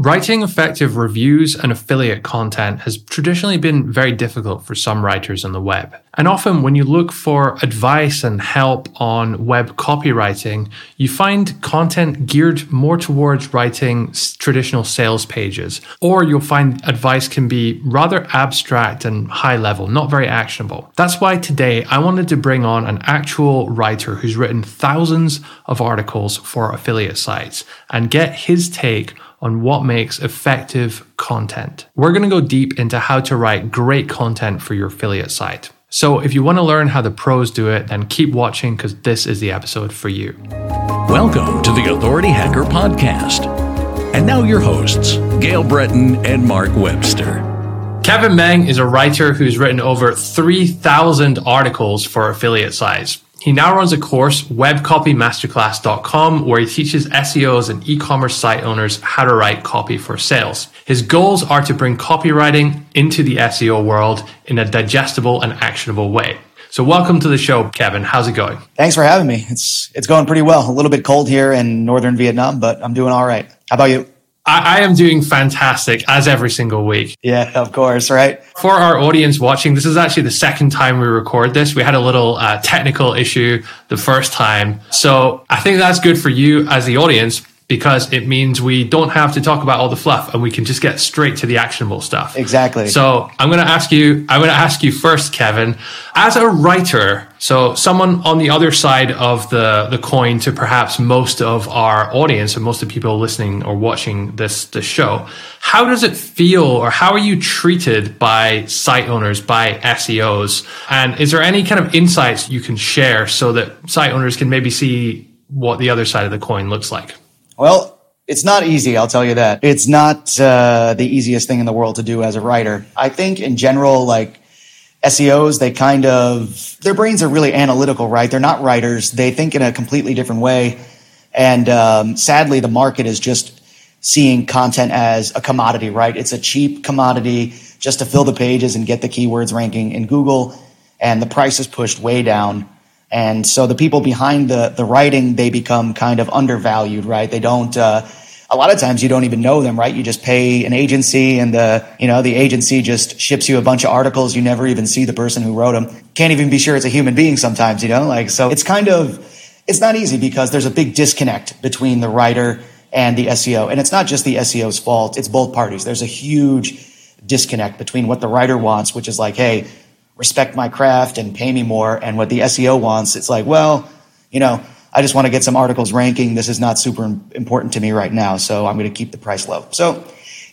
Writing effective reviews and affiliate content has traditionally been very difficult for some writers on the web. And often, when you look for advice and help on web copywriting, you find content geared more towards writing traditional sales pages, or you'll find advice can be rather abstract and high level, not very actionable. That's why today I wanted to bring on an actual writer who's written thousands of articles for affiliate sites and get his take on what makes effective content. We're going to go deep into how to write great content for your affiliate site. So if you want to learn how the pros do it, then keep watching because this is the episode for you. Welcome to the Authority Hacker Podcast. And now your hosts, Gael Breton and Mark Webster. Kevin Meng is a writer who's written over 3,000 articles for affiliate sites. He now runs a course, webcopymasterclass.com, where he teaches SEOs and e-commerce site owners how to write copy for sales. His goals are to bring copywriting into the SEO world in a digestible and actionable way. So welcome to the show, Kevin. How's it going? Thanks for having me. It's it's going pretty well. A little bit cold here in northern Vietnam, but I'm doing all right. How about you? I, I, am doing fantastic as every single week. Yeah, of course, right? For our audience watching, this is actually the second time we record this. We had a little uh, technical issue the first time. So I think that's good for you as the audience because it means we don't have to talk about all the fluff and we can just get straight to the actionable stuff. Exactly. So I'm going to ask you, I'm going to ask you first, Kevin, as a writer, so someone on the other side of the, the coin to perhaps most of our audience and most of the people listening or watching this, this show, how does it feel or how are you treated by site owners, by SEOs? And is there any kind of insights you can share so that site owners can maybe see what the other side of the coin looks like? Well, it's not easy, I'll tell you that. It's not uh, the easiest thing in the world to do as a writer. I think in general, like SEOs, they kind of, their brains are really analytical, right? They're not writers. They think in a completely different way. And um, sadly, the market is just seeing content as a commodity, right? It's a cheap commodity just to fill the pages and get the keywords ranking in Google. And the price is pushed way down. And so the people behind the, the writing, they become kind of undervalued, right? They don't, uh, a lot of times you don't even know them, right? You just pay an agency and the, you know, the agency just ships you a bunch of articles. You never even see the person who wrote them. Can't even be sure it's a human being sometimes, you know, like, so it's kind of, it's not easy because there's a big disconnect between the writer and the SEO. And it's not just the SEO's fault. It's both parties. There's a huge disconnect between what the writer wants, which is like, Hey, respect my craft and pay me more. And what the SEO wants, it's like, well, you know, I just want to get some articles ranking. This is not super important to me right now, so I'm going to keep the price low. So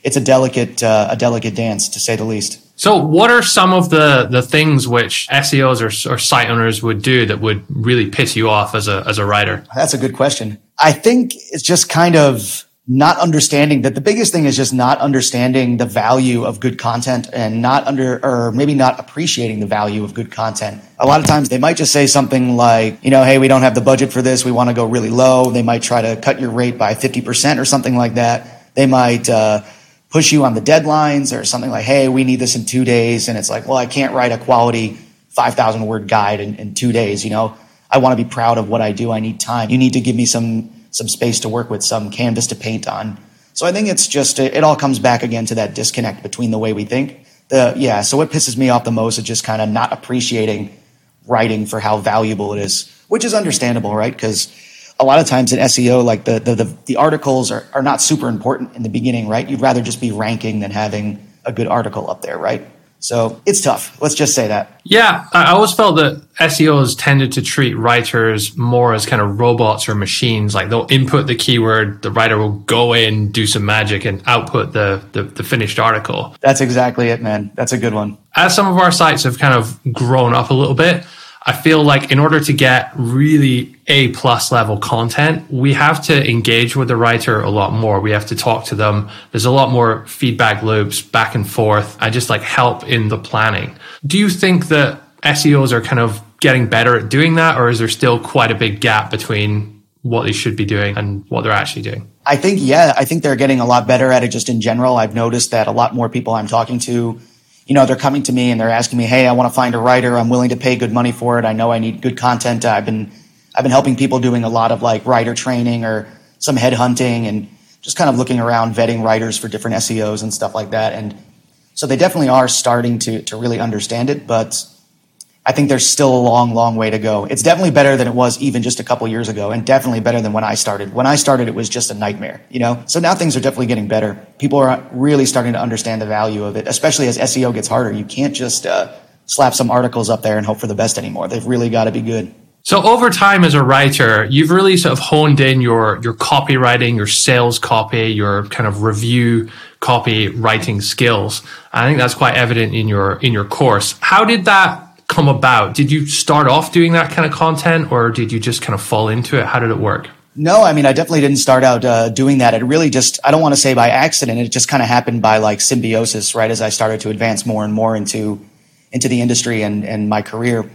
it's a delicate, uh, a delicate dance to say the least. So, what are some of the, the things which SEOs or, or site owners would do that would really piss you off as a as a writer? That's a good question. I think it's just kind of not understanding that the biggest thing is just not understanding the value of good content and not under or maybe not appreciating the value of good content. A lot of times they might just say something like, you know, hey, we don't have the budget for this. We want to go really low. They might try to cut your rate by 50% or something like that. They might uh, push you on the deadlines or something like, hey, we need this in two days. And it's like, well, I can't write a quality 5,000 word guide in, in two days. You know, I want to be proud of what I do. I need time. You need to give me some some space to work with, some canvas to paint on. So I think it's just it all comes back again to that disconnect between the way we think. The yeah, so what pisses me off the most is just kind of not appreciating writing for how valuable it is, which is understandable, right? Because a lot of times in SEO, like the the the, the articles are, are not super important in the beginning, right? You'd rather just be ranking than having a good article up there, right? So it's tough. Let's just say that. Yeah, I always felt that SEOs tended to treat writers more as kind of robots or machines. Like they'll input the keyword, the writer will go in, do some magic, and output the, the, the finished article. That's exactly it, man. That's a good one. As some of our sites have kind of grown up a little bit, I feel like in order to get really A plus level content, we have to engage with the writer a lot more. We have to talk to them. There's a lot more feedback loops back and forth and just like help in the planning. Do you think that SEOs are kind of getting better at doing that or is there still quite a big gap between what they should be doing and what they're actually doing? I think, yeah, I think they're getting a lot better at it just in general. I've noticed that a lot more people I'm talking to you know, they're coming to me and they're asking me, Hey, I want to find a writer. I'm willing to pay good money for it. I know I need good content. I've been, I've been helping people doing a lot of like writer training or some headhunting and just kind of looking around, vetting writers for different SEOs and stuff like that. And so they definitely are starting to, to really understand it, but I think there's still a long, long way to go. It's definitely better than it was even just a couple years ago, and definitely better than when I started. When I started, it was just a nightmare, you know? So now things are definitely getting better. People are really starting to understand the value of it, especially as SEO gets harder. You can't just uh, slap some articles up there and hope for the best anymore. They've really got to be good. So over time as a writer, you've really sort of honed in your your copywriting, your sales copy, your kind of review copywriting skills. I think that's quite evident in your in your course. How did that come about? Did you start off doing that kind of content or did you just kind of fall into it? How did it work? No, I mean, I definitely didn't start out uh, doing that. It really just, I don't want to say by accident. It just kind of happened by like symbiosis, right? As I started to advance more and more into, into the industry and, and my career.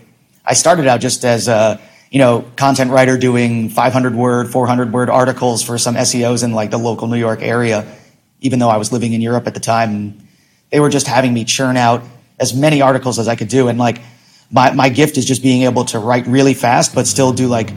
I started out just as a, you know, content writer doing 500 word, 400 word articles for some SEOs in like the local New York area, even though I was living in Europe at the time. They were just having me churn out as many articles as I could do. And like, my, my gift is just being able to write really fast, but still do like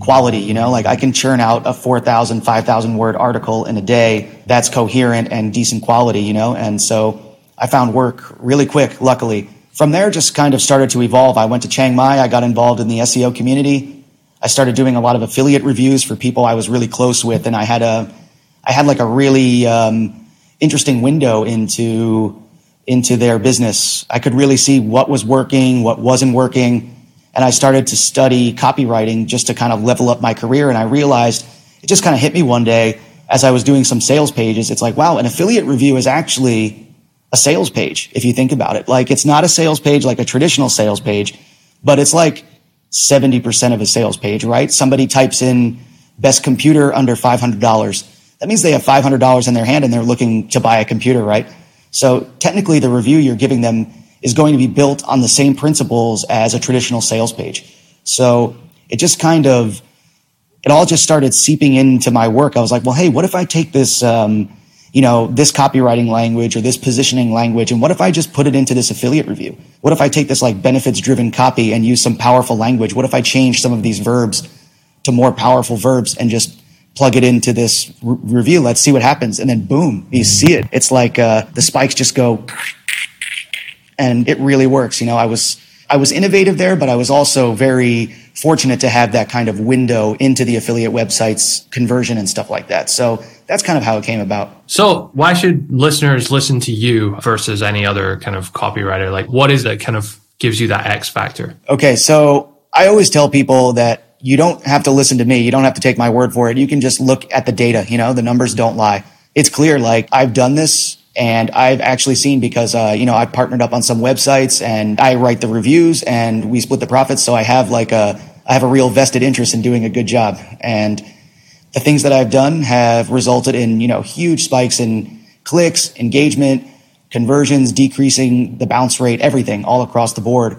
quality, you know, like I can churn out a 4,000, 5,000 word article in a day that's coherent and decent quality, you know? And so I found work really quick, luckily. From there, just kind of started to evolve. I went to Chiang Mai. I got involved in the SEO community. I started doing a lot of affiliate reviews for people I was really close with. And I had a, I had like a really, um, interesting window into into their business. I could really see what was working, what wasn't working. And I started to study copywriting just to kind of level up my career. And I realized it just kind of hit me one day as I was doing some sales pages. It's like, wow, an affiliate review is actually a sales page if you think about it. Like it's not a sales page like a traditional sales page, but it's like 70% of a sales page, right? Somebody types in best computer under $500. That means they have $500 in their hand and they're looking to buy a computer, right? So technically the review you're giving them is going to be built on the same principles as a traditional sales page. So it just kind of, it all just started seeping into my work. I was like, well, hey, what if I take this, um, you know, this copywriting language or this positioning language, and what if I just put it into this affiliate review? What if I take this like benefits driven copy and use some powerful language? What if I change some of these verbs to more powerful verbs and just plug it into this re- review. Let's see what happens. And then boom, you see it. It's like uh, the spikes just go, and it really works. You know, I was I was innovative there, but I was also very fortunate to have that kind of window into the affiliate websites conversion and stuff like that. So that's kind of how it came about. So why should listeners listen to you versus any other kind of copywriter? Like what is that kind of gives you that X factor? Okay. So I always tell people that you don't have to listen to me. You don't have to take my word for it. You can just look at the data. You know, the numbers don't lie. It's clear. Like I've done this and I've actually seen because, uh, you know, I've partnered up on some websites and I write the reviews and we split the profits. So I have like a, I have a real vested interest in doing a good job. And the things that I've done have resulted in, you know, huge spikes in clicks, engagement, conversions, decreasing the bounce rate, everything all across the board.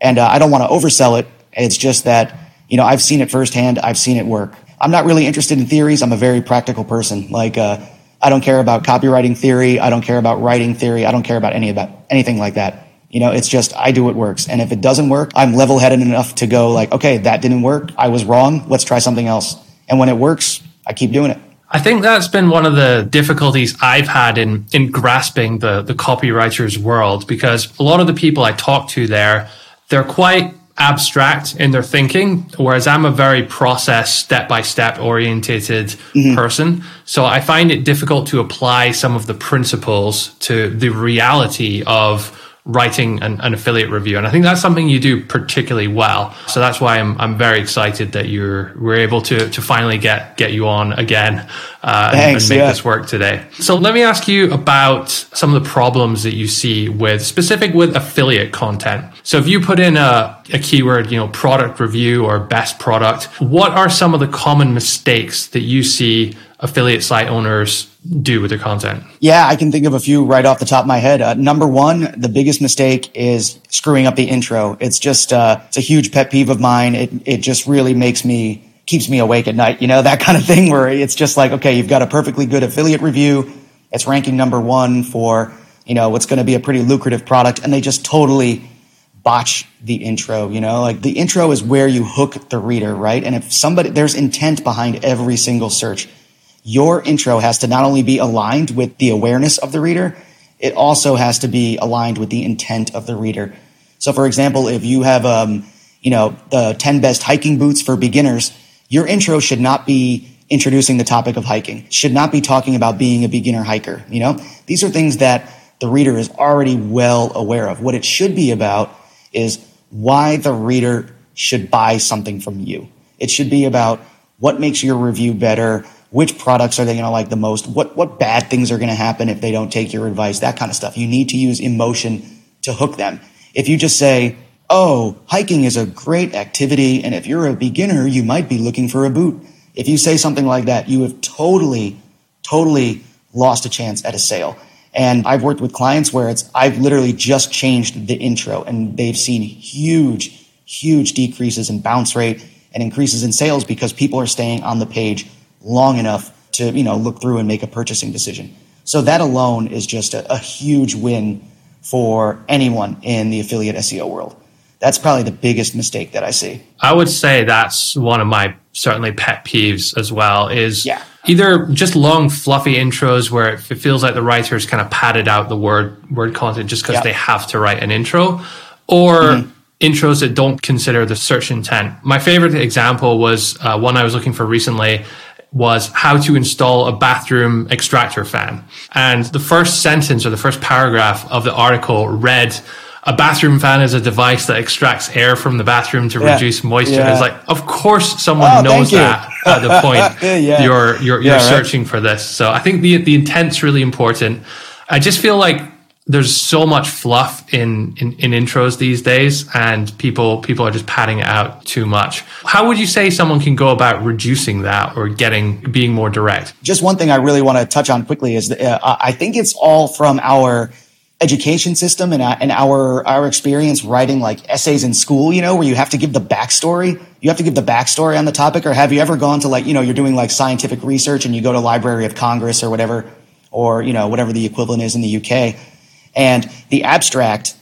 And uh, I don't want to oversell it. It's just that you know, I've seen it firsthand. I've seen it work. I'm not really interested in theories. I'm a very practical person. Like, uh, I don't care about copywriting theory. I don't care about writing theory. I don't care about any about anything like that. You know, it's just I do what works. And if it doesn't work, I'm level headed enough to go like, okay, that didn't work. I was wrong. Let's try something else. And when it works, I keep doing it. I think that's been one of the difficulties I've had in in grasping the the copywriter's world because a lot of the people I talk to there, they're quite abstract in their thinking, whereas I'm a very process, step by step orientated mm-hmm. person. So I find it difficult to apply some of the principles to the reality of writing an, an, affiliate review. And I think that's something you do particularly well. So that's why I'm, I'm very excited that you're, we're able to, to finally get, get you on again, uh, Thanks, and, make yeah. this work today. So let me ask you about some of the problems that you see with specific with affiliate content. So if you put in a, a keyword, you know, product review or best product, what are some of the common mistakes that you see affiliate site owners do with their content? Yeah, I can think of a few right off the top of my head. Uh, number one, the biggest mistake is screwing up the intro. It's just uh, it's a huge pet peeve of mine. It it just really makes me keeps me awake at night. You know that kind of thing where it's just like okay, you've got a perfectly good affiliate review. It's ranking number one for you know what's going to be a pretty lucrative product, and they just totally botch the intro, you know, like the intro is where you hook the reader, right? And if somebody, there's intent behind every single search your intro has to not only be aligned with the awareness of the reader, it also has to be aligned with the intent of the reader. So, for example, if you have, um, you know, the 10 best hiking boots for beginners, your intro should not be introducing the topic of hiking, should not be talking about being a beginner hiker. You know, these are things that the reader is already well aware of. What it should be about is why the reader should buy something from you. It should be about what makes your review better, which products are they going to like the most, what, what bad things are going to happen if they don't take your advice, that kind of stuff. You need to use emotion to hook them. If you just say, oh, hiking is a great activity, and if you're a beginner, you might be looking for a boot. If you say something like that, you have totally, totally lost a chance at a sale. And I've worked with clients where it's, I've literally just changed the intro and they've seen huge, huge decreases in bounce rate and increases in sales because people are staying on the page long enough to, you know, look through and make a purchasing decision. So that alone is just a, a huge win for anyone in the affiliate SEO world. That's probably the biggest mistake that I see. I would say that's one of my certainly pet peeves as well is yeah. either just long fluffy intros where it feels like the writers kind of padded out the word word content just because yep. they have to write an intro or mm-hmm. intros that don't consider the search intent. My favorite example was uh, one I was looking for recently was how to install a bathroom extractor fan. And the first sentence or the first paragraph of the article read, a bathroom fan is a device that extracts air from the bathroom to yeah. reduce moisture. Yeah. It's like, of course, someone oh, knows that at the point yeah. you're you're, you're searching right. for this. So I think the the intent's really important. I just feel like there's so much fluff in, in, in intros these days, and people people are just padding it out too much. How would you say someone can go about reducing that or getting being more direct? Just one thing I really want to touch on quickly is that, uh, I think it's all from our education system and, uh, and our our experience writing like essays in school, you know, where you have to give the backstory. You have to give the backstory on the topic. Or have you ever gone to like, you know, you're doing like scientific research and you go to Library of Congress or whatever, or you know, whatever the equivalent is in the UK, and the abstract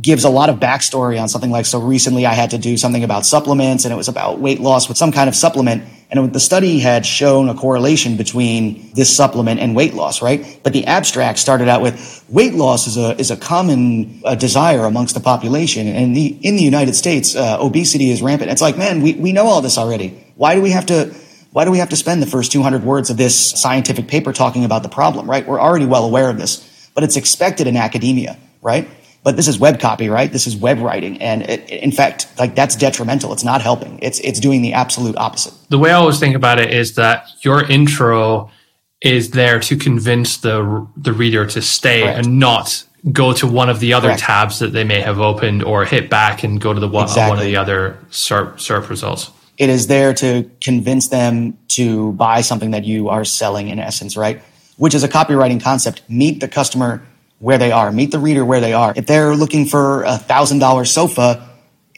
gives a lot of backstory on something like so recently I had to do something about supplements and it was about weight loss with some kind of supplement and the study had shown a correlation between this supplement and weight loss, right? But the abstract started out with weight loss is a is a common uh, desire amongst the population, and the in the United States, uh, obesity is rampant. It's like, man, we we know all this already. Why do we have to? Why do we have to spend the first 200 words of this scientific paper talking about the problem, right? We're already well aware of this, but it's expected in academia, right? but this is web copy, right? This is web writing. And it, in fact, like that's detrimental. It's not helping. It's, it's doing the absolute opposite. The way I always think about it is that your intro is there to convince the, the reader to stay Correct. and not go to one of the other Correct. tabs that they may have opened or hit back and go to the one, exactly. one of the other SERP, SERP results. It is there to convince them to buy something that you are selling in essence, right? Which is a copywriting concept. Meet the customer where they are. Meet the reader where they are. If they're looking for a thousand dollar sofa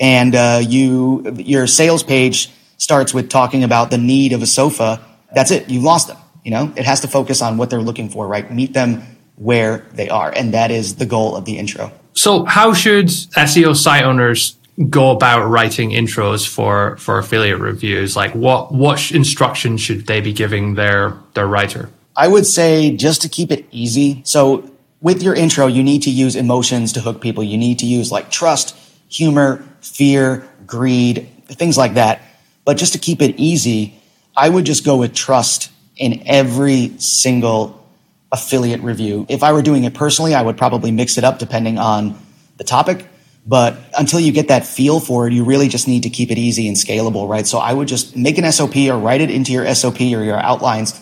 and uh, you your sales page starts with talking about the need of a sofa, that's it. You lost them. You know, it has to focus on what they're looking for, right? Meet them where they are, and that is the goal of the intro. So, how should SEO site owners go about writing intros for for affiliate reviews? Like, what what instructions should they be giving their their writer? I would say just to keep it easy. So with your intro, you need to use emotions to hook people. You need to use like trust, humor, fear, greed, things like that. But just to keep it easy, I would just go with trust in every single affiliate review. If I were doing it personally, I would probably mix it up depending on the topic. But until you get that feel for it, you really just need to keep it easy and scalable, right? So I would just make an SOP or write it into your SOP or your outlines.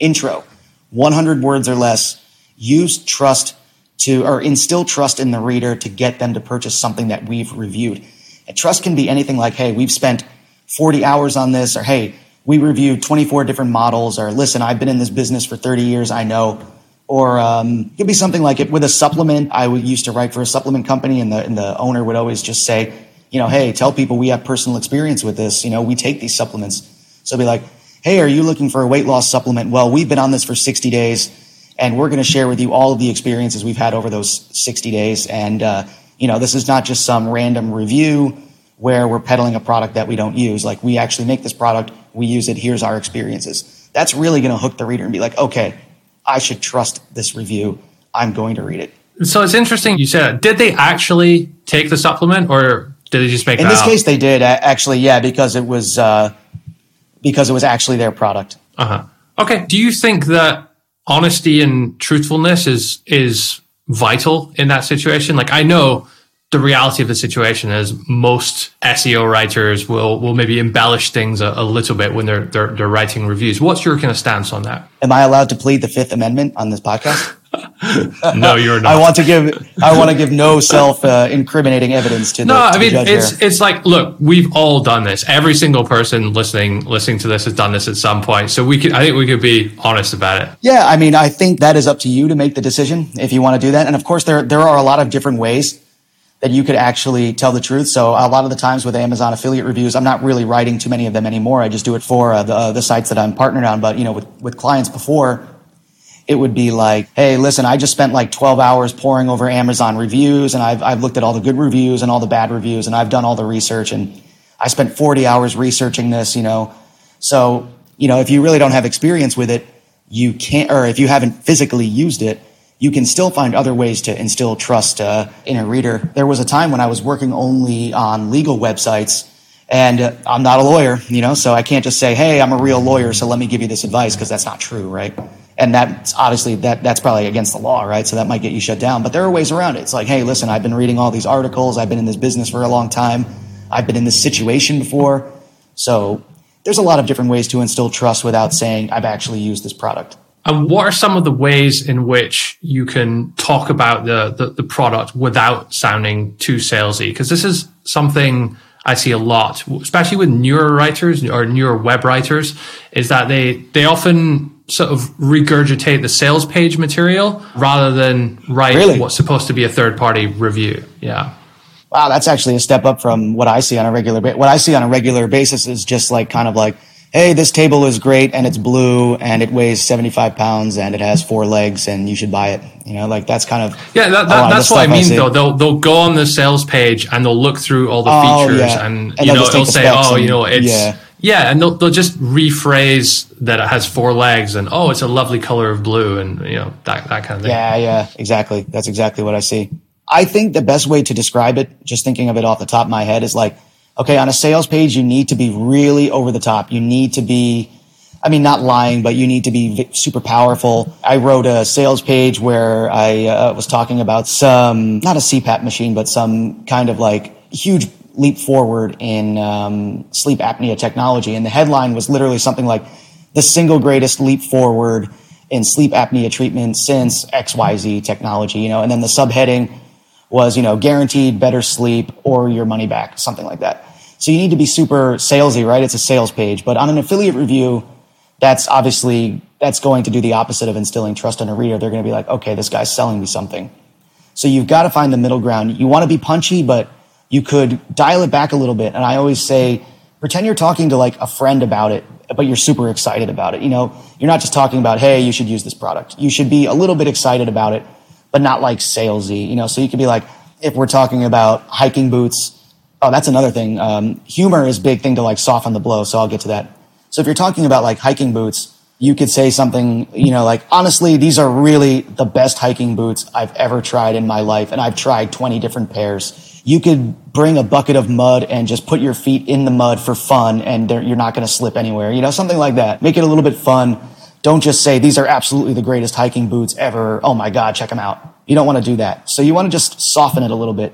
Intro, 100 words or less use trust to, or instill trust in the reader to get them to purchase something that we've reviewed. And trust can be anything like, hey, we've spent 40 hours on this, or hey, we reviewed 24 different models, or listen, I've been in this business for 30 years, I know. Or um, it could be something like it with a supplement. I used to write for a supplement company, and the, and the owner would always just say, you know, hey, tell people we have personal experience with this. You know, we take these supplements. So be like, hey, are you looking for a weight loss supplement? Well, we've been on this for 60 days and we're going to share with you all of the experiences we've had over those 60 days. And, uh, you know, this is not just some random review where we're peddling a product that we don't use. Like we actually make this product, we use it, here's our experiences. that's really going to hook the reader and be like, okay, I should trust this review. I'm going to read it. So it's interesting you said, did they actually take the supplement or did they just make In this up? case, they did actually, yeah, because it was, uh, because it was actually their product. Uh huh. Okay. Do you think that honesty and truthfulness is, is vital in that situation? Like I know the reality of the situation is most SEO writers will will maybe embellish things a, a, little bit when they're, they're they're writing reviews. What's your kind of stance on that? Am I allowed to plead the Fifth Amendment on this podcast? No, you're not. I want to give I want to give no self uh, incriminating evidence to the. No, to I mean it's here. it's like look, we've all done this. Every single person listening listening to this has done this at some point. So we could I think we could be honest about it. Yeah, I mean I think that is up to you to make the decision if you want to do that. And of course there there are a lot of different ways that you could actually tell the truth. So a lot of the times with Amazon affiliate reviews, I'm not really writing too many of them anymore. I just do it for uh, the, uh, the sites that I'm partnered on. But you know, with, with clients before, it would be like, Hey, listen, I just spent like 12 hours pouring over Amazon reviews and I've, I've looked at all the good reviews and all the bad reviews and I've done all the research and I spent 40 hours researching this, you know. So, you know, if you really don't have experience with it, you can't, or if you haven't physically used it, you can still find other ways to instill trust uh, in a reader. There was a time when I was working only on legal websites, and uh, I'm not a lawyer, you know, so I can't just say, "Hey, I'm a real lawyer, so let me give you this advice," because that's not true, right? And that's obviously that that's probably against the law, right? So that might get you shut down. But there are ways around it. It's like, "Hey, listen, I've been reading all these articles. I've been in this business for a long time. I've been in this situation before." So there's a lot of different ways to instill trust without saying, "I've actually used this product." And what are some of the ways in which you can talk about the, the, the product without sounding too salesy? Because this is something I see a lot, especially with newer writers or newer web writers, is that they, they often sort of regurgitate the sales page material rather than write really? what's supposed to be a third party review. Yeah. Wow, that's actually a step up from what I see on a regular ba- what I see on a regular basis is just like kind of like hey, this table is great and it's blue and it weighs 75 pounds and it has four legs and you should buy it. You know, like that's kind of. Yeah, that, that, that's what I mean I though. They'll, they'll go on the sales page and they'll look through all the oh, features yeah. and, and, you know, they'll say, oh, and, you know, it's. Yeah. Yeah, and they'll, they'll just rephrase that it has four legs and oh, it's a lovely color of blue and you know that that kind of thing. Yeah, yeah, exactly. That's exactly what I see. I think the best way to describe it, just thinking of it off the top of my head, is like Okay. On a sales page, you need to be really over the top. You need to be, I mean, not lying, but you need to be super powerful. I wrote a sales page where I uh, was talking about some, not a CPAP machine, but some kind of like huge leap forward in um, sleep apnea technology. And the headline was literally something like the single greatest leap forward in sleep apnea treatment since XYZ technology, you know, and then the subheading was, you know, guaranteed better sleep or your money back, something like that. So you need to be super salesy, right? It's a sales page. But on an affiliate review, that's obviously, that's going to do the opposite of instilling trust in a reader. They're going to be like, okay, this guy's selling me something. So you've got to find the middle ground. You want to be punchy, but you could dial it back a little bit. And I always say, pretend you're talking to like a friend about it, but you're super excited about it. You know, you're not just talking about, hey, you should use this product. You should be a little bit excited about it, but not like salesy, you know, so you could be like, if we're talking about hiking boots, Oh, that's another thing. Um, humor is big thing to like soften the blow. So I'll get to that. So if you're talking about like hiking boots, you could say something, you know, like, honestly, these are really the best hiking boots I've ever tried in my life. And I've tried 20 different pairs. You could bring a bucket of mud and just put your feet in the mud for fun and you're not going to slip anywhere. You know, something like that. Make it a little bit fun. Don't just say these are absolutely the greatest hiking boots ever. Oh my God, check them out. You don't want to do that. So you want to just soften it a little bit.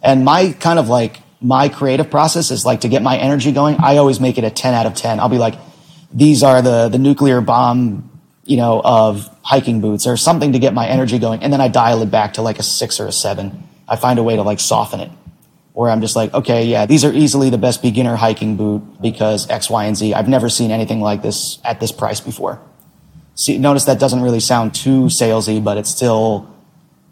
And my kind of like my creative process is like to get my energy going. I always make it a 10 out of 10. I'll be like, these are the, the nuclear bomb, you know, of hiking boots or something to get my energy going. And then I dial it back to like a six or a seven. I find a way to like soften it where I'm just like, okay, yeah, these are easily the best beginner hiking boot because X, Y, and Z. I've never seen anything like this at this price before. See, notice that doesn't really sound too salesy, but it's still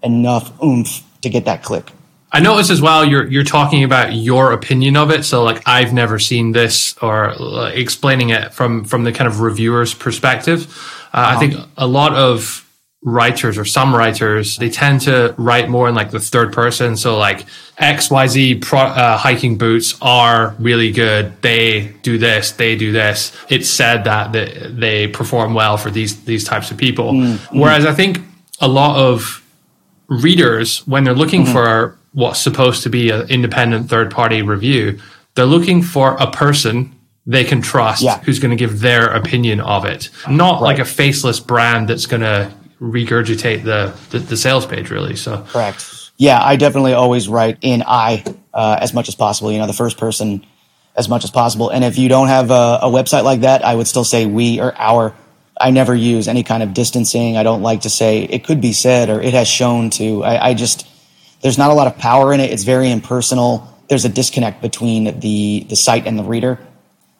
enough oomph to get that click. I notice as well you're you're talking about your opinion of it. So like I've never seen this or uh, explaining it from from the kind of reviewer's perspective. Uh, uh-huh. I think a lot of writers or some writers, they tend to write more in like the third person. So like XYZ pro, uh, hiking boots are really good. They do this, they do this. It's said that they, they perform well for these, these types of people. Mm-hmm. Whereas I think a lot of readers, when they're looking mm-hmm. for what's supposed to be an independent third party review, they're looking for a person they can trust yeah. who's going to give their opinion of it, not right. like a faceless brand that's going to regurgitate the, the, the sales page really. So correct. Yeah, I definitely always write in I uh, as much as possible. You know, the first person as much as possible. And if you don't have a, a website like that, I would still say we or our. I never use any kind of distancing. I don't like to say it could be said or it has shown to. I, I just there's not a lot of power in it. It's very impersonal. There's a disconnect between the the site and the reader.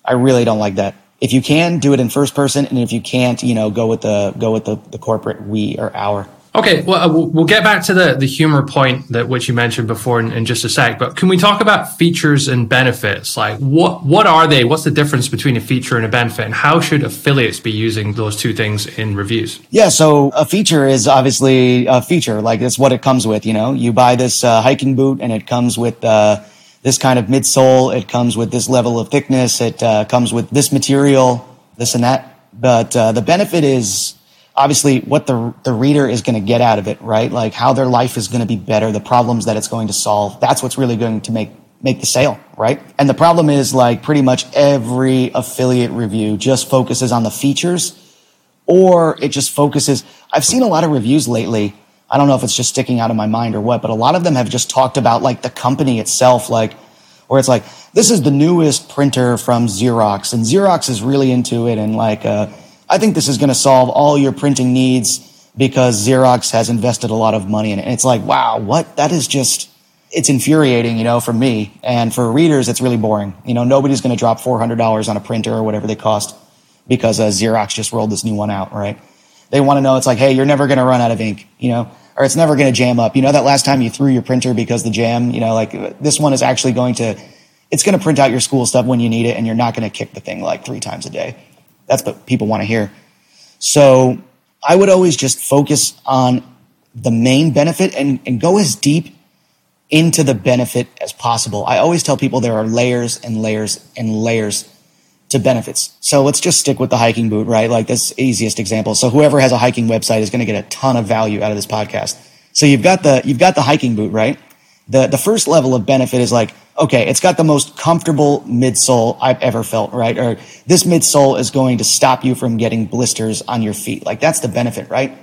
I really don't like that if you can do it in first person and if you can't you know go with the go with the, the corporate we or our. Okay well uh, we'll get back to the the humor point that which you mentioned before in, in, just a sec but can we talk about features and benefits? Like what what are they? What's the difference between a feature and a benefit? And how should affiliates be using those two things in reviews? Yeah so a feature is obviously a feature. Like it's what it comes with you know? You buy this uh, hiking boot and it comes with uh, this kind of midsole. It comes with this level of thickness. It uh, comes with this material, this and that. But uh, the benefit is obviously what the the reader is going to get out of it, right? Like how their life is going to be better, the problems that it's going to solve. That's what's really going to make make the sale, right? And the problem is like pretty much every affiliate review just focuses on the features or it just focuses. I've seen a lot of reviews lately I don't know if it's just sticking out of my mind or what, but a lot of them have just talked about like the company itself, like where it's like this is the newest printer from Xerox, and Xerox is really into it, and like uh, I think this is going to solve all your printing needs because Xerox has invested a lot of money in it. And it's like, wow, what? That is just it's infuriating, you know, for me and for readers, it's really boring. You know, nobody's going to drop four hundred dollars on a printer or whatever they cost because uh, Xerox just rolled this new one out, right? They want to know it's like, hey, you're never going to run out of ink, you know or it's never going to jam up. You know that last time you threw your printer because the jam, you know, like this one is actually going to, it's going to print out your school stuff when you need it and you're not going to kick the thing like three times a day. That's what people want to hear. So I would always just focus on the main benefit and, and go as deep into the benefit as possible. I always tell people there are layers and layers and layers to benefits. So let's just stick with the hiking boot, right? Like this easiest example. So whoever has a hiking website is going to get a ton of value out of this podcast. So you've got the, you've got the hiking boot, right? The, the first level of benefit is like, okay, it's got the most comfortable midsole I've ever felt, right? Or this midsole is going to stop you from getting blisters on your feet. Like that's the benefit, right?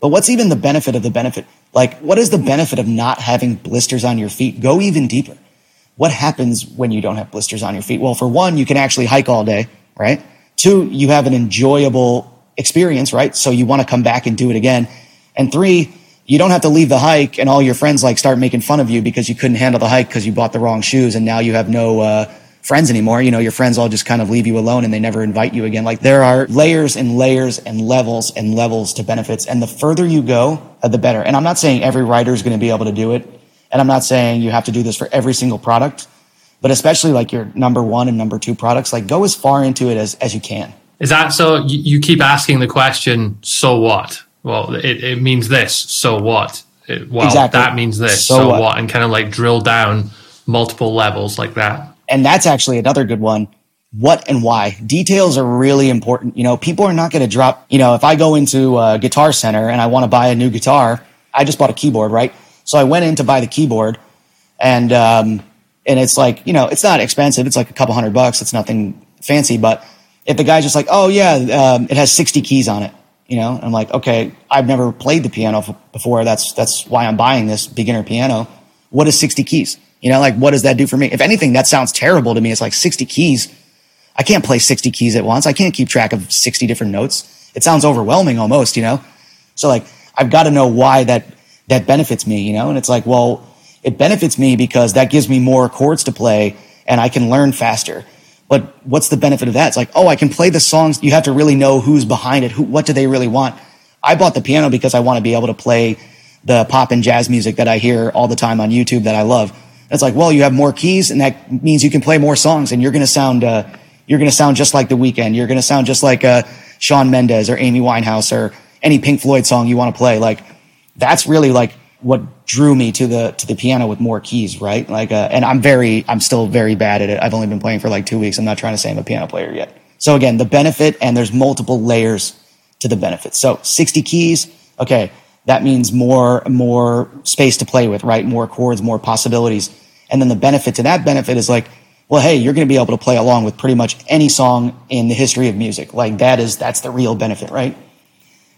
But what's even the benefit of the benefit? Like, what is the benefit of not having blisters on your feet? Go even deeper what happens when you don't have blisters on your feet? Well, for one, you can actually hike all day, right? Two, you have an enjoyable experience, right? So you want to come back and do it again. And three, you don't have to leave the hike and all your friends like start making fun of you because you couldn't handle the hike because you bought the wrong shoes and now you have no uh, friends anymore. You know, your friends all just kind of leave you alone and they never invite you again. Like there are layers and layers and levels and levels to benefits. And the further you go, uh, the better. And I'm not saying every writer is going to be able to do it. And I'm not saying you have to do this for every single product, but especially like your number one and number two products, like go as far into it as, as you can. Is that so? You keep asking the question, so what? Well, it, it means this, so what? It, well, exactly. that means this, so, so what? what? And kind of like drill down multiple levels like that. And that's actually another good one. What and why? Details are really important. You know, people are not going to drop, you know, if I go into a guitar center and I want to buy a new guitar, I just bought a keyboard, right? So I went in to buy the keyboard and, um, and it's like, you know, it's not expensive. It's like a couple hundred bucks. It's nothing fancy. But if the guy's just like, oh yeah, um, it has 60 keys on it, you know, I'm like, okay, I've never played the piano before. That's, that's why I'm buying this beginner piano. What is 60 keys? You know, like what does that do for me? If anything, that sounds terrible to me. It's like 60 keys. I can't play 60 keys at once. I can't keep track of 60 different notes. It sounds overwhelming almost, you know? So like, I've got to know why that that benefits me, you know? And it's like, well, it benefits me because that gives me more chords to play and I can learn faster. But what's the benefit of that? It's like, oh, I can play the songs. You have to really know who's behind it. Who, what do they really want? I bought the piano because I want to be able to play the pop and jazz music that I hear all the time on YouTube that I love. And it's like, well, you have more keys and that means you can play more songs and you're going to sound, uh, you're going to sound just like The Weeknd. You're going to sound just like, uh, Shawn Mendes or Amy Winehouse or any Pink Floyd song you want to play. Like that's really like what drew me to the to the piano with more keys, right? Like, uh, and I'm very, I'm still very bad at it. I've only been playing for like two weeks. I'm not trying to say I'm a piano player yet. So again, the benefit, and there's multiple layers to the benefit. So 60 keys, okay, that means more more space to play with, right? More chords, more possibilities. And then the benefit to that benefit is like, well, hey, you're going to be able to play along with pretty much any song in the history of music. Like that is that's the real benefit, right?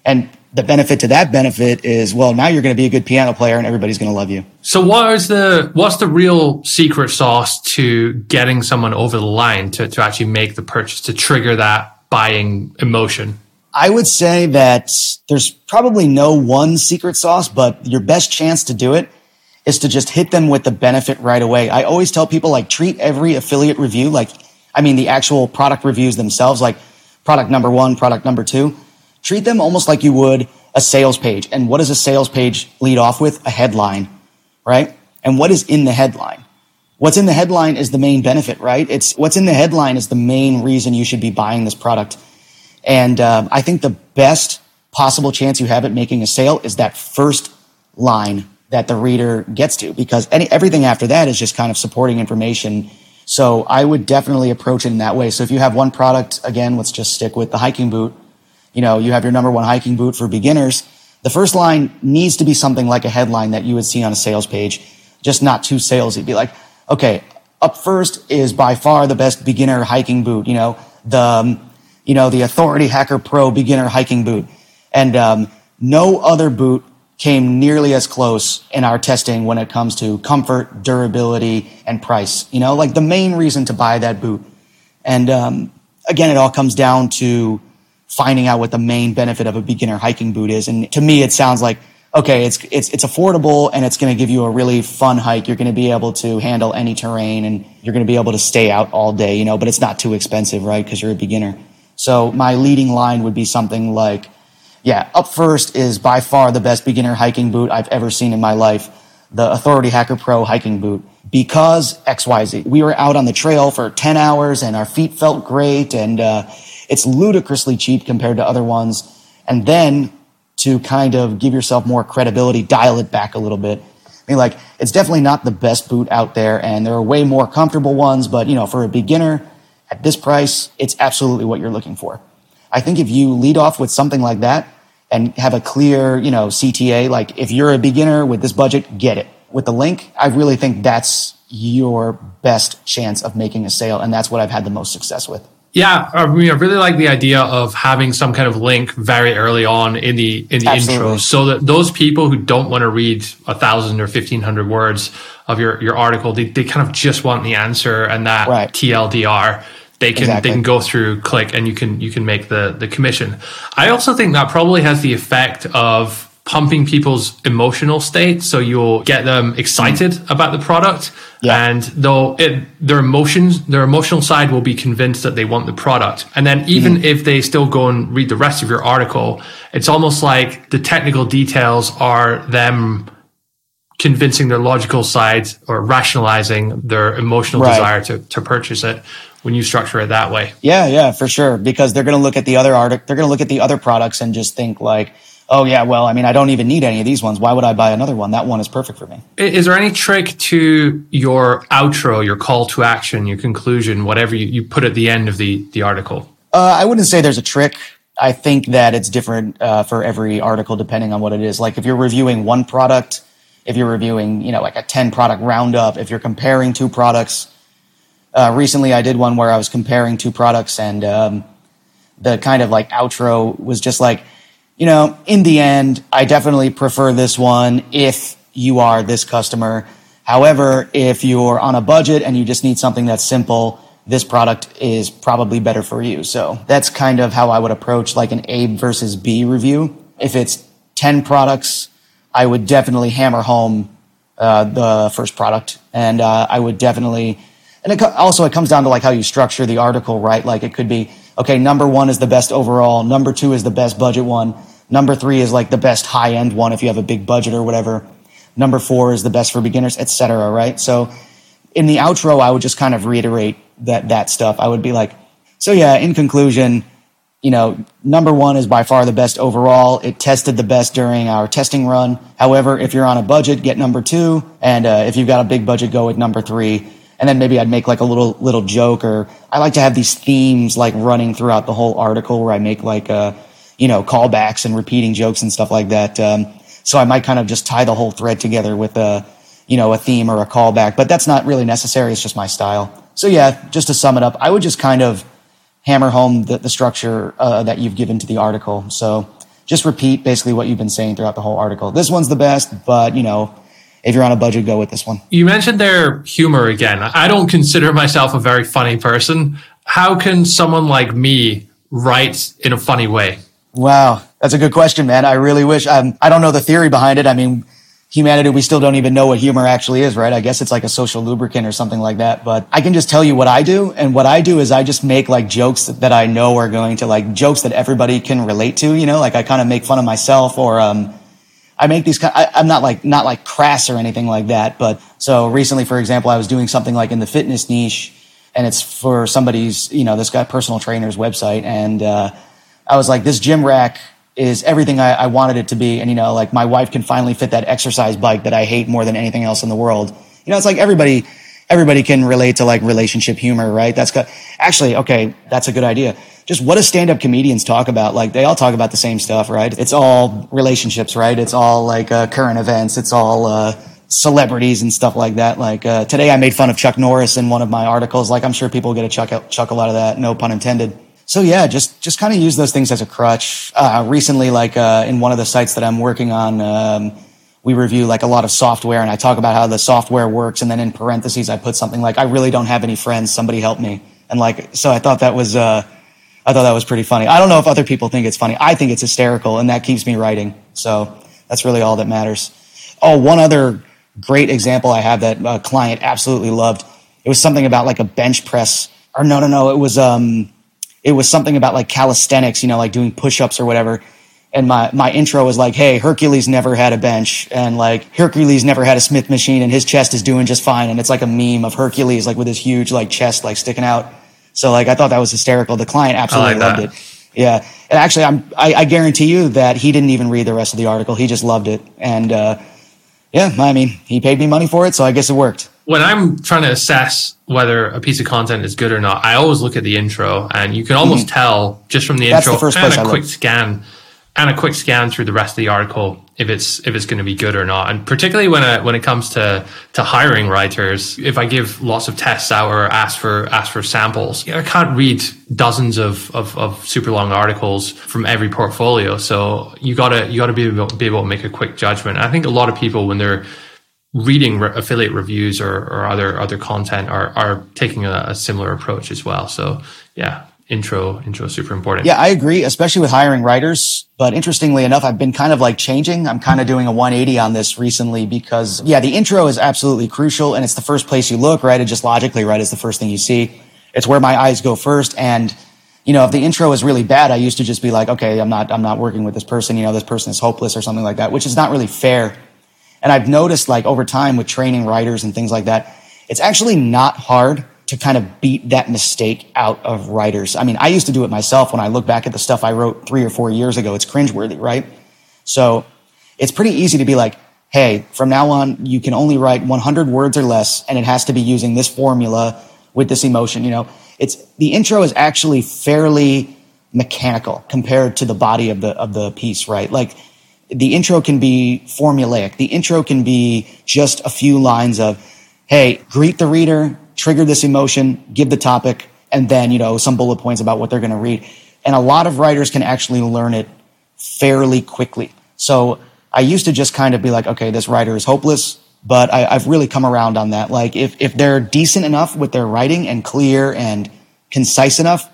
And the benefit to that benefit is well now you're going to be a good piano player and everybody's going to love you. So what is the what's the real secret sauce to getting someone over the line to, to actually make the purchase to trigger that buying emotion? I would say that there's probably no one secret sauce but your best chance to do it is to just hit them with the benefit right away. I always tell people like treat every affiliate review like i mean the actual product reviews themselves like product number one product number two treat them almost like you would a sales page. And what does a sales page lead off with? A headline, right? And what is in the headline? What's in the headline is the main benefit, right? It's what's in the headline is the main reason you should be buying this product. And um, I think the best possible chance you have at making a sale is that first line that the reader gets to, because any, everything after that is just kind of supporting information. So I would definitely approach it in that way. So if you have one product, again, let's just stick with the hiking boot you know, you have your number one hiking boot for beginners. The first line needs to be something like a headline that you would see on a sales page, just not too salesy. Be like, okay, up first is by far the best beginner hiking boot. You know, the, um, you know, the Authority Hacker Pro beginner hiking boot. And um, no other boot came nearly as close in our testing when it comes to comfort, durability, and price. You know, like the main reason to buy that boot. And um, again, it all comes down to finding out what the main benefit of a beginner hiking boot is. And to me, it sounds like, okay, it's, it's, it's affordable and it's going to give you a really fun hike. You're going to be able to handle any terrain and you're going to be able to stay out all day, you know, but it's not too expensive, right? Cause you're a beginner. So my leading line would be something like, yeah, up first is by far the best beginner hiking boot I've ever seen in my life. The Authority Hacker Pro hiking boot because XYZ. We were out on the trail for 10 hours and our feet felt great and, uh, it's ludicrously cheap compared to other ones. And then to kind of give yourself more credibility, dial it back a little bit. I mean, like, it's definitely not the best boot out there, and there are way more comfortable ones, but, you know, for a beginner at this price, it's absolutely what you're looking for. I think if you lead off with something like that and have a clear, you know, CTA, like, if you're a beginner with this budget, get it. With the link, I really think that's your best chance of making a sale, and that's what I've had the most success with. Yeah, I mean, I really like the idea of having some kind of link very early on in the in the Absolutely. intro, so that those people who don't want to read a thousand or fifteen hundred words of your your article, they, they kind of just want the answer and that right. TLDR. They can exactly. they can go through, click, and you can you can make the the commission. I also think that probably has the effect of pumping people's emotional state so you'll get them excited about the product yeah. and they'll it, their emotions their emotional side will be convinced that they want the product and then even mm-hmm. if they still go and read the rest of your article it's almost like the technical details are them convincing their logical side or rationalizing their emotional right. desire to, to purchase it when you structure it that way yeah yeah for sure because they're going to look at the other article they're going to look at the other products and just think like oh yeah, well, I mean, I don't even need any of these ones. Why would I buy another one? That one is perfect for me. Is there any trick to your outro, your call to action, your conclusion, whatever you, you put at the end of the, the article? Uh, I wouldn't say there's a trick. I think that it's different uh, for every article depending on what it is. Like if you're reviewing one product, if you're reviewing, you know, like a 10 product roundup, if you're comparing two products. Uh, recently, I did one where I was comparing two products and um, the kind of like outro was just like, you know, in the end, I definitely prefer this one if you are this customer. However, if you're on a budget and you just need something that's simple, this product is probably better for you. So that's kind of how I would approach like an A versus B review. If it's 10 products, I would definitely hammer home uh, the first product. And uh, I would definitely, and it co- also it comes down to like how you structure the article, right? Like it could be, okay, number one is the best overall. Number two is the best budget one. Number three is like the best high end one if you have a big budget or whatever. Number four is the best for beginners, etc. Right? So in the outro, I would just kind of reiterate that that stuff. I would be like, so yeah, in conclusion, you know, number one is by far the best overall. It tested the best during our testing run. However, if you're on a budget, get number two. And uh, if you've got a big budget, go with number three. And then maybe I'd make like a little little joke, or I like to have these themes like running throughout the whole article, where I make like uh, you know callbacks and repeating jokes and stuff like that. Um, so I might kind of just tie the whole thread together with a you know a theme or a callback, but that's not really necessary. It's just my style. So yeah, just to sum it up, I would just kind of hammer home the, the structure uh, that you've given to the article. So just repeat basically what you've been saying throughout the whole article. This one's the best, but you know, if you're on a budget, go with this one. You mentioned their humor again. I don't consider myself a very funny person. How can someone like me write in a funny way? Wow, that's a good question, man. I really wish. Um, I don't know the theory behind it. I mean, humanity, we still don't even know what humor actually is, right? I guess it's like a social lubricant or something like that. But I can just tell you what I do. And what I do is I just make like jokes that, I know are going to like jokes that everybody can relate to, you know, like I kind of make fun of myself or, um, I make these, I, I'm not like, not like crass or anything like that. But so recently, for example, I was doing something like in the fitness niche and it's for somebody's, you know, this guy personal trainer's website. And, uh, I was like, this gym rack is everything I, I, wanted it to be. And, you know, like my wife can finally fit that exercise bike that I hate more than anything else in the world. You know, it's like everybody, everybody can relate to like relationship humor, right? That's got, actually, okay, that's a good idea. Just what do stand up comedians talk about? Like they all talk about the same stuff, right? It's all relationships, right? It's all like uh, current events. It's all, uh, celebrities and stuff like that. Like uh, today, I made fun of Chuck Norris in one of my articles. Like I'm sure people get a chuckle, chuckle out of that. No pun intended so yeah, just just kind of use those things as a crutch. Uh, recently, like uh, in one of the sites that I'm working on, um, we review like a lot of software, and I talk about how the software works, and then in parentheses I put something like, "I really don't have any friends. Somebody help me." And like, so I thought that was uh, I thought that was pretty funny. I don't know if other people think it's funny. I think it's hysterical, and that keeps me writing. So that's really all that matters. Oh, one other great example I have that a client absolutely loved. It was something about like a bench press, or no, no, no, it was um it was something about like calisthenics, you know, like doing push-ups or whatever. And my, my intro was like, Hey, Hercules never had a bench and like Hercules never had a Smith machine and his chest is doing just fine. And it's like a meme of Hercules, like with his huge like chest, like sticking out. So like, I thought that was hysterical. The client absolutely like loved it. Yeah. And actually, I'm, I, I, guarantee you that he didn't even read the rest of the article. He just loved it. And, uh, yeah, I mean, he paid me money for it. So I guess it worked when I'm trying to assess whether a piece of content is good or not, I always look at the intro, and you can almost mm-hmm. tell just from the That's intro the and a I quick look. scan and a quick scan through the rest of the article if it's if it's going to be good or not. And particularly when it, when it comes to to hiring writers, if I give lots of tests out or ask for ask for samples, I can't read dozens of, of, of super long articles from every portfolio. So you gotta you gotta be able, be able to make a quick judgment. I think a lot of people when they're reading re- affiliate reviews or, or other other content are are taking a, a, similar approach as well. So yeah, intro intro is super important. Yeah, I agree, especially with hiring writers. But interestingly enough, I've been kind of like changing. I'm kind of doing a 180 on this recently because yeah, the intro is absolutely crucial, and it's the first place you look. Right, it just logically right is the first thing you see. It's where my eyes go first, and you know, if the intro is really bad, I used to just be like, okay, I'm not, I'm not working with this person. You know, this person is hopeless or something like that, which is not really fair and I've noticed like over time with training writers and things like that, it's actually not hard to kind of beat that mistake out of writers. I mean, I used to do it myself when I look back at the stuff I wrote three or four years ago. It's cringeworthy, right? So it's pretty easy to be like, hey, from now on, you can only write 100 words or less, and it has to be using this formula with this emotion. You know, it's the intro is actually fairly mechanical compared to the body of the of the piece, right? Like the intro can be formulaic. The intro can be just a few lines of, hey, greet the reader, trigger this emotion, give the topic, and then, you know, some bullet points about what they're going to read. And a lot of writers can actually learn it fairly quickly. So I used to just kind of be like, okay, this writer is hopeless, but I, have really come around on that. Like if, if they're decent enough with their writing and clear and concise enough,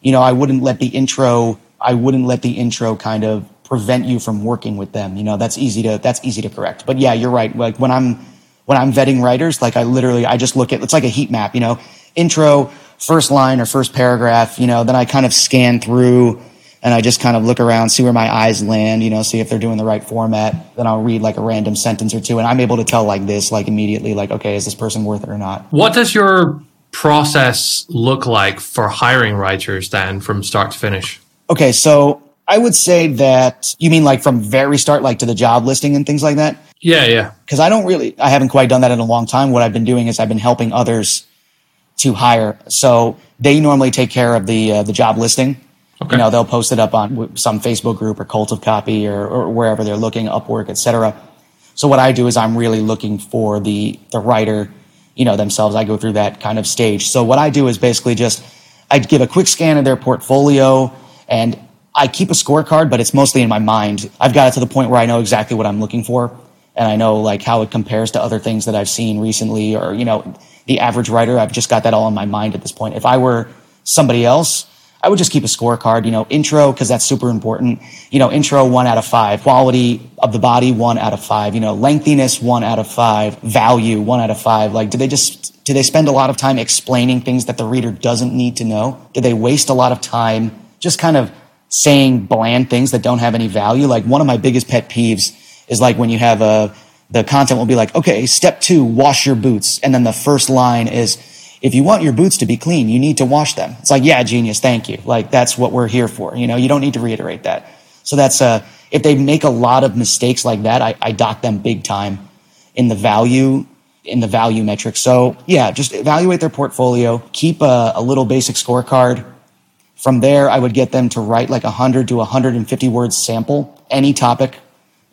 you know, I wouldn't let the intro, I wouldn't let the intro kind of prevent you from working with them. You know, that's easy to that's easy to correct. But yeah, you're right. Like when I'm when I'm vetting writers, like I literally I just look at it's like a heat map, you know, intro, first line or first paragraph, you know, then I kind of scan through and I just kind of look around, see where my eyes land, you know, see if they're doing the right format. Then I'll read like a random sentence or two and I'm able to tell like this, like immediately, like, okay, is this person worth it or not? What does your process look like for hiring writers then from start to finish? Okay, so I would say that you mean like from very start, like to the job listing and things like that. Yeah, yeah. Because I don't really, I haven't quite done that in a long time. What I've been doing is I've been helping others to hire. So they normally take care of the uh, the job listing. Okay. You know, they'll post it up on some Facebook group or Cult of Copy or, or wherever they're looking, Upwork, etc. So what I do is I'm really looking for the the writer, you know, themselves. I go through that kind of stage. So what I do is basically just I give a quick scan of their portfolio and I keep a scorecard, but it's mostly in my mind. I've got it to the point where I know exactly what I'm looking for and I know like how it compares to other things that I've seen recently or, you know, the average writer. I've just got that all in my mind at this point. If I were somebody else, I would just keep a scorecard, you know, intro, because that's super important. You know, intro, one out of five. Quality of the body, one out of five. You know, lengthiness, one out of five. Value, one out of five. Like, do they just, do they spend a lot of time explaining things that the reader doesn't need to know? Do they waste a lot of time just kind of saying bland things that don't have any value? Like, one of my biggest pet peeves is like when you have a, the content will be like, okay, step two, wash your boots. And then the first line is, if you want your boots to be clean, you need to wash them. It's like, yeah, genius. Thank you. Like that's what we're here for. You know, you don't need to reiterate that. So that's, uh, if they make a lot of mistakes like that, I, I dock them big time in the value, in the value metric. So yeah, just evaluate their portfolio, keep a, a little basic scorecard. From there, I would get them to write like a 100 to 150 words sample, any topic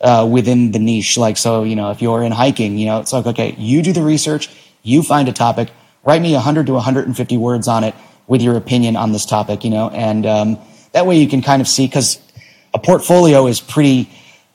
uh, within the niche. Like, so, you know, if you're in hiking, you know, it's like, okay, you do the research, you find a topic, write me 100 to 150 words on it with your opinion on this topic, you know, and um, that way you can kind of see because a portfolio is pretty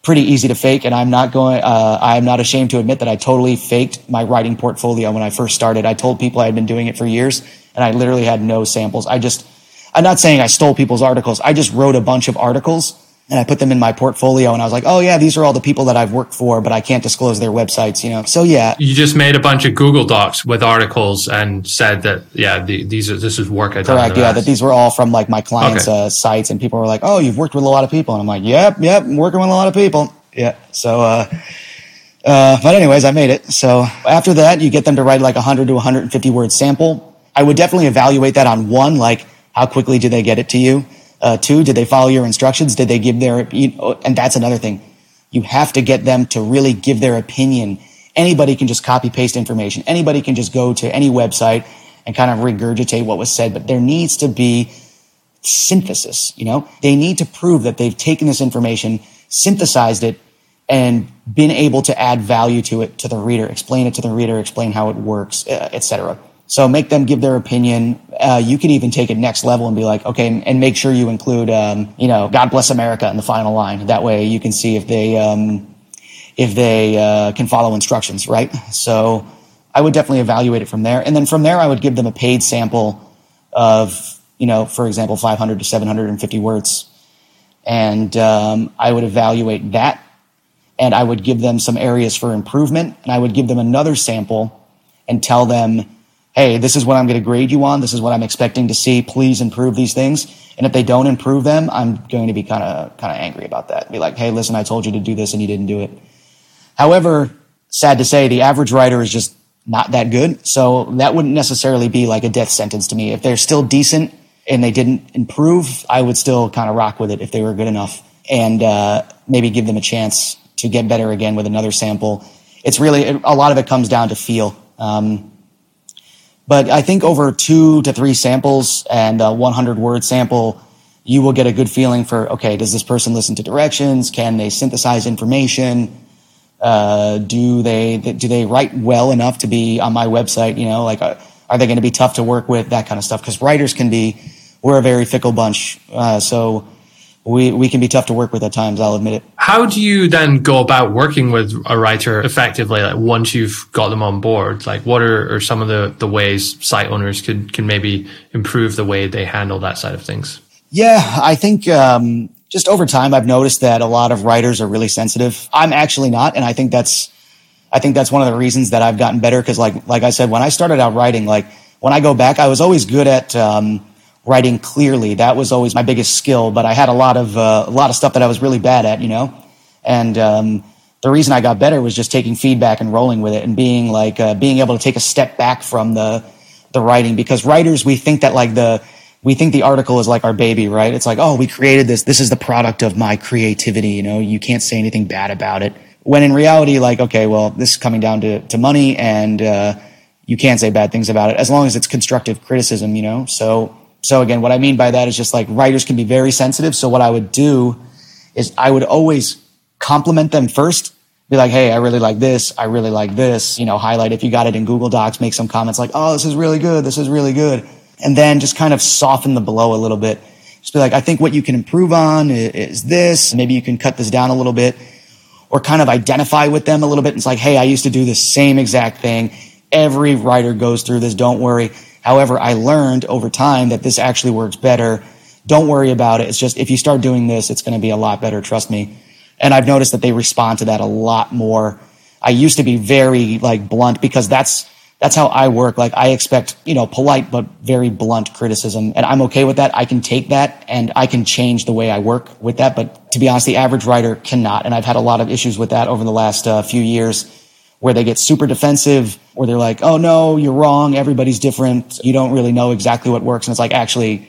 pretty easy to fake, and I'm not going. Uh, I'm not ashamed to admit that I totally faked my writing portfolio when I first started. I told people I had been doing it for years, and I literally had no samples. I just, I'm not saying I stole people's articles. I just wrote a bunch of articles and I put them in my portfolio and I was like, oh yeah, these are all the people that I've worked for, but I can't disclose their websites, you know? So yeah. You just made a bunch of Google Docs with articles and said that, yeah, the, these are, this is work I've done. Correct. Yeah. That these were all from like my clients' okay. uh, sites and people were like, oh, you've worked with a lot of people. And I'm like, yep, yep, I'm working with a lot of people. Yeah. So, uh, uh, but anyways, I made it. So after that, you get them to write like 100 to 150 word sample. I would definitely evaluate that on one, like how quickly do they get it to you? Uh, two, did they follow your instructions? Did they give their, you know, and that's another thing. You have to get them to really give their opinion. Anybody can just copy paste information. Anybody can just go to any website and kind of regurgitate what was said, but there needs to be synthesis, you know? They need to prove that they've taken this information, synthesized it, and been able to add value to it to the reader, explain it to the reader, explain how it works, uh, etc. So make them give their opinion. Uh, you could even take it next level and be like, okay, and make sure you include, um, you know, God bless America in the final line. That way you can see if they, um, if they uh, can follow instructions, right? So I would definitely evaluate it from there. And then from there, I would give them a paid sample of, you know, for example, 500 to 750 words. And um, I would evaluate that. And I would give them some areas for improvement. And I would give them another sample and tell them, hey, this is what I'm going to grade you on. This is what I'm expecting to see. Please improve these things. And if they don't improve them, I'm going to be kind of kind of angry about that. Be like, hey, listen, I told you to do this and you didn't do it. However, sad to say, the average writer is just not that good. So that wouldn't necessarily be like a death sentence to me. If they're still decent and they didn't improve, I would still kind of rock with it if they were good enough and uh, maybe give them a chance to get better again with another sample. It's really a lot of it comes down to feel. Um, but I think over two to three samples and a 100 word sample, you will get a good feeling for, okay, does this person listen to directions? Can they synthesize information? Uh, do they, do they write well enough to be on my website? You know, like, uh, are they going to be tough to work with? That kind of stuff. Cause writers can be, we're a very fickle bunch. Uh, so we, we can be tough to work with at times. I'll admit it. How do you then go about working with a writer effectively? Like once you've got them on board, like what are, are some of the, the ways site owners could, can maybe improve the way they handle that side of things? Yeah, I think, um, just over time, I've noticed that a lot of writers are really sensitive. I'm actually not. And I think that's, I think that's one of the reasons that I've gotten better. Cause like, like I said, when I started out writing, like when I go back, I was always good at, um, writing clearly. That was always my biggest skill, but I had a lot of, uh, a lot of stuff that I was really bad at, you know? And, um, the reason I got better was just taking feedback and rolling with it and being like, uh, being able to take a step back from the, the writing because writers, we think that like the, we think the article is like our baby, right? It's like, oh, we created this. This is the product of my creativity. You know, you can't say anything bad about it. When in reality, like, okay, well, this is coming down to, to money and, uh, you can't say bad things about it as long as it's constructive criticism, you know? So, so again, what I mean by that is just like writers can be very sensitive. So what I would do is I would always compliment them first. Be like, hey, I really like this. I really like this. You know, highlight if you got it in Google Docs, make some comments like, oh, this is really good. This is really good. And then just kind of soften the blow a little bit. Just be like, I think what you can improve on is this. Maybe you can cut this down a little bit or kind of identify with them a little bit. It's like, hey, I used to do the same exact thing. Every writer goes through this. Don't worry. However, I learned over time that this actually works better. Don't worry about it. It's just if you start doing this, it's going to be a lot better. Trust me. And I've noticed that they respond to that a lot more. I used to be very like blunt because that's that's how I work. Like I expect, you know, polite but very blunt criticism and I'm okay with that. I can take that and I can change the way I work with that. But to be honest, the average writer cannot. And I've had a lot of issues with that over the last uh, few years where they get super defensive or they're like, Oh no, you're wrong. Everybody's different. You don't really know exactly what works. And it's like, actually,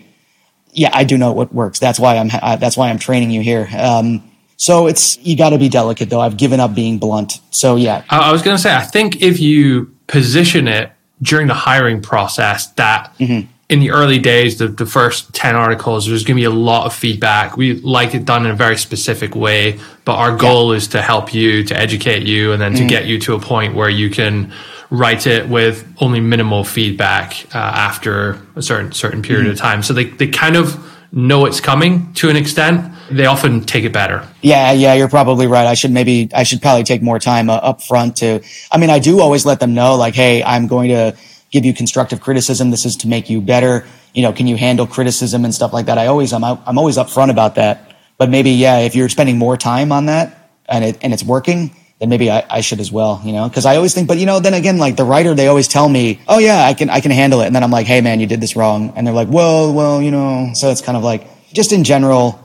yeah, I do know what works. That's why I'm, uh, that's why I'm training you here. Um, so it's you got to be delicate though. I've given up being blunt. So yeah. I was going to say I think if you position it during the hiring process that mm-hmm. In the early days the, the first 10 articles there's going to be a lot of feedback. We like it done in a very specific way, but our goal yeah. is to help you, to educate you and then to get you to a point where you can write it with only minimal feedback uh, after a certain certain period mm-hmm. of time. So they they kind of know it's coming to an extent they often take it better. Yeah, yeah, you're probably right. I should maybe, I should probably take more time uh, up front to, I mean, I do always let them know, like, hey, I'm going to give you constructive criticism. This is to make you better. You know, can you handle criticism and stuff like that? I always, I'm, I'm always upfront about that. But maybe, yeah, if you're spending more time on that and it, and it's working, then maybe I, I should as well, you know, cause I always think, but you know, then again, like the writer, they always tell me, oh yeah, I can, I can handle it. And then I'm like, hey man, you did this wrong. And they're like, well, well, you know, so it's kind of like, just in general,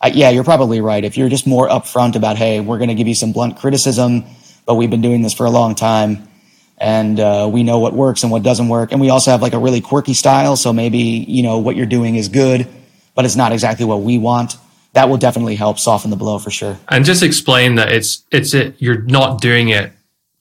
uh, yeah, you're probably right. If you're just more upfront about, hey, we're going to give you some blunt criticism, but we've been doing this for a long time and uh, we know what works and what doesn't work. And we also have like a really quirky style. So maybe, you know, what you're doing is good, but it's not exactly what we want. That will definitely help soften the blow for sure. And just explain that it's, it's it, you're not doing it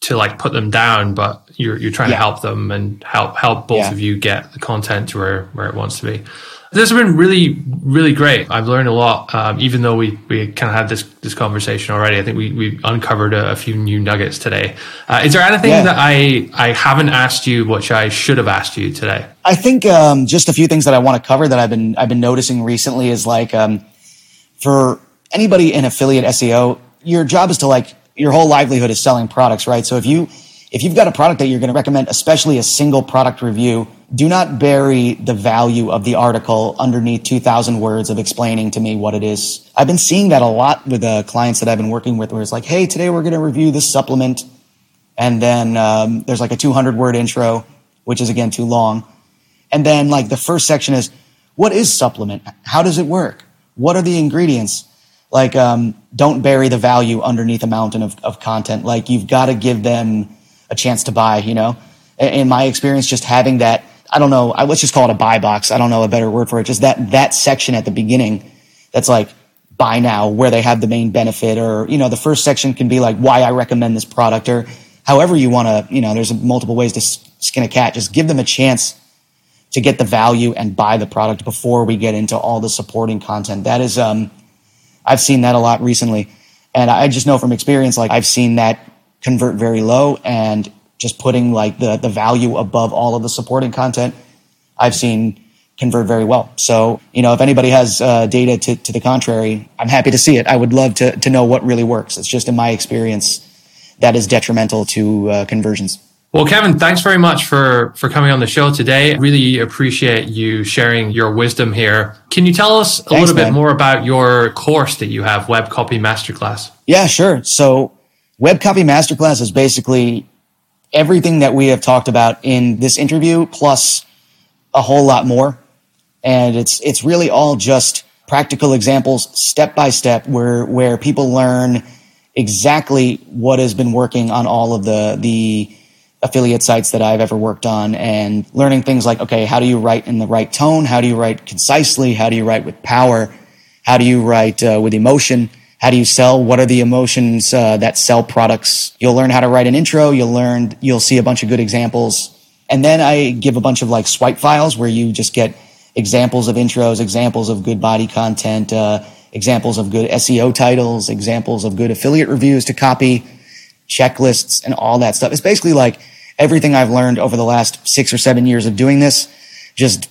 to like put them down, but you're, you're trying yeah. to help them and help, help both yeah. of you get the content to where, where it wants to be. This has been really, really great. I've learned a lot, um, even though we, we kind of had this, this conversation already. I think we, we uncovered a, a few new nuggets today. Uh, is there anything yeah. that I, I haven't asked you, which I should have asked you today? I think, um, just a few things that I want to cover that I've been, I've been noticing recently is like, um, for anybody in affiliate SEO, your job is to like, your whole livelihood is selling products, right? So if you, if you've got a product that you're going to recommend, especially a single product review, do not bury the value of the article underneath 2000 words of explaining to me what it is. I've been seeing that a lot with the clients that I've been working with where it's like, Hey, today we're going to review this supplement. And then, um, there's like a 200 word intro, which is again too long. And then like the first section is, what is supplement? How does it work? What are the ingredients? Like, um, don't bury the value underneath a mountain of, of content. Like you've got to give them a chance to buy, you know? In my experience, just having that I don't know, let's just call it a buy box. I don't know a better word for it. Just that, that section at the beginning that's like buy now where they have the main benefit or, you know, the first section can be like why I recommend this product or however you want to, you know, there's multiple ways to skin a cat. Just give them a chance to get the value and buy the product before we get into all the supporting content. That is, um, I've seen that a lot recently. And I just know from experience, like I've seen that convert very low and just putting like the, the value above all of the supporting content, I've seen convert very well. So, you know, if anybody has uh, data to, to the contrary, I'm happy to see it. I would love to, to know what really works. It's just in my experience that is detrimental to uh, conversions. Well, Kevin, thanks very much for, for coming on the show today. I really appreciate you sharing your wisdom here. Can you tell us a thanks, little man. bit more about your course that you have, Web Copy Masterclass? Yeah, sure. So Web Copy Masterclass is basically everything that we have talked about in this interview plus a whole lot more. And it's, it's really all just practical examples, step by step, where, where people learn exactly what has been working on all of the, the, affiliate sites that I've ever worked on and learning things like, okay, how do you write in the right tone? How do you write concisely? How do you write with power? How do you write uh, with emotion? How do you sell? What are the emotions uh, that sell products? You'll learn how to write an intro. You'll learn, you'll see a bunch of good examples. And then I give a bunch of like swipe files where you just get examples of intros, examples of good body content, uh, examples of good SEO titles, examples of good affiliate reviews to copy, checklists, and all that stuff. It's basically like everything I've learned over the last six or seven years of doing this, just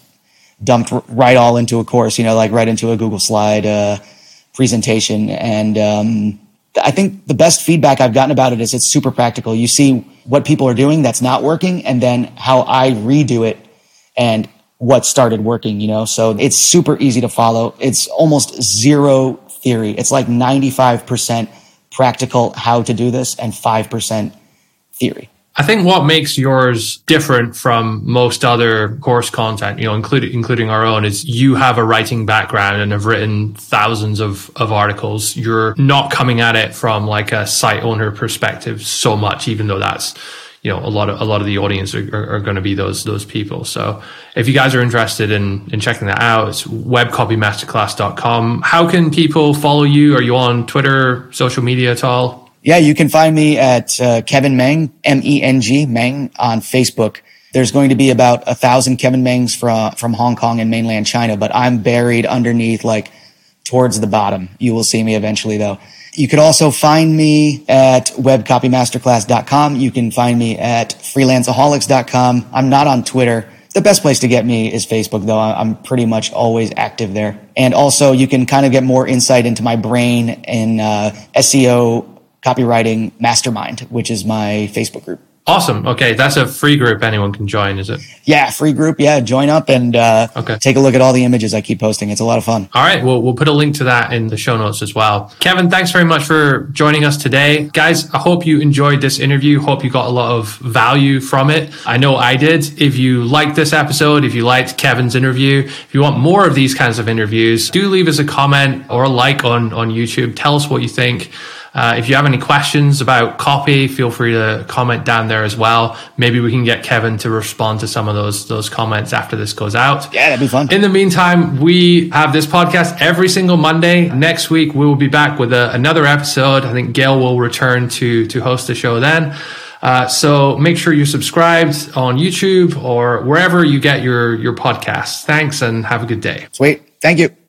dumped right all into a course, you know, like right into a Google slide uh, presentation. And um, I think the best feedback I've gotten about it is it's super practical. You see what people are doing that's not working, and then how I redo it and what started working, you know? So it's super easy to follow. It's almost zero theory. It's like 95% practical how to do this and 5% theory. I think what makes yours different from most other course content, you know, including including our own, is you have a writing background and have written thousands of, of articles. You're not coming at it from like a site owner perspective so much, even though that's you know a lot of a lot of the audience are, are, are going to be those those people. So if you guys are interested in in checking that out, it's webcopymasterclass.com. How can people follow you? Are you on Twitter, social media at all? Yeah, you can find me at uh, Kevin Meng, M E N G, Meng on Facebook. There's going to be about a thousand Kevin Mengs from from Hong Kong and mainland China, but I'm buried underneath, like towards the bottom. You will see me eventually, though. You could also find me at webcopymasterclass.com. You can find me at freelanceaholics.com. I'm not on Twitter. The best place to get me is Facebook, though. I'm pretty much always active there. And also, you can kind of get more insight into my brain in uh, SEO Copywriting Mastermind, which is my Facebook group. Awesome. Okay, that's a free group anyone can join, is it? Yeah, free group. Yeah, join up and uh, okay. take a look at all the images I keep posting. It's a lot of fun. All right, well, we'll put a link to that in the show notes as well. Kevin, thanks very much for joining us today. Guys, I hope you enjoyed this interview. Hope you got a lot of value from it. I know I did. If you liked this episode, if you liked Kevin's interview, if you want more of these kinds of interviews, do leave us a comment or a like on, on YouTube. Tell us what you think. Uh, if you have any questions about copy, feel free to comment down there as well. Maybe we can get Kevin to respond to some of those those comments after this goes out. Yeah, that'd be fun. In the meantime, we have this podcast every single Monday. Next week we will be back with a, another episode. I think Gael will return to to host the show then. Uh, so make sure you're subscribed on YouTube or wherever you get your your podcasts. Thanks and have a good day. Sweet. Thank you.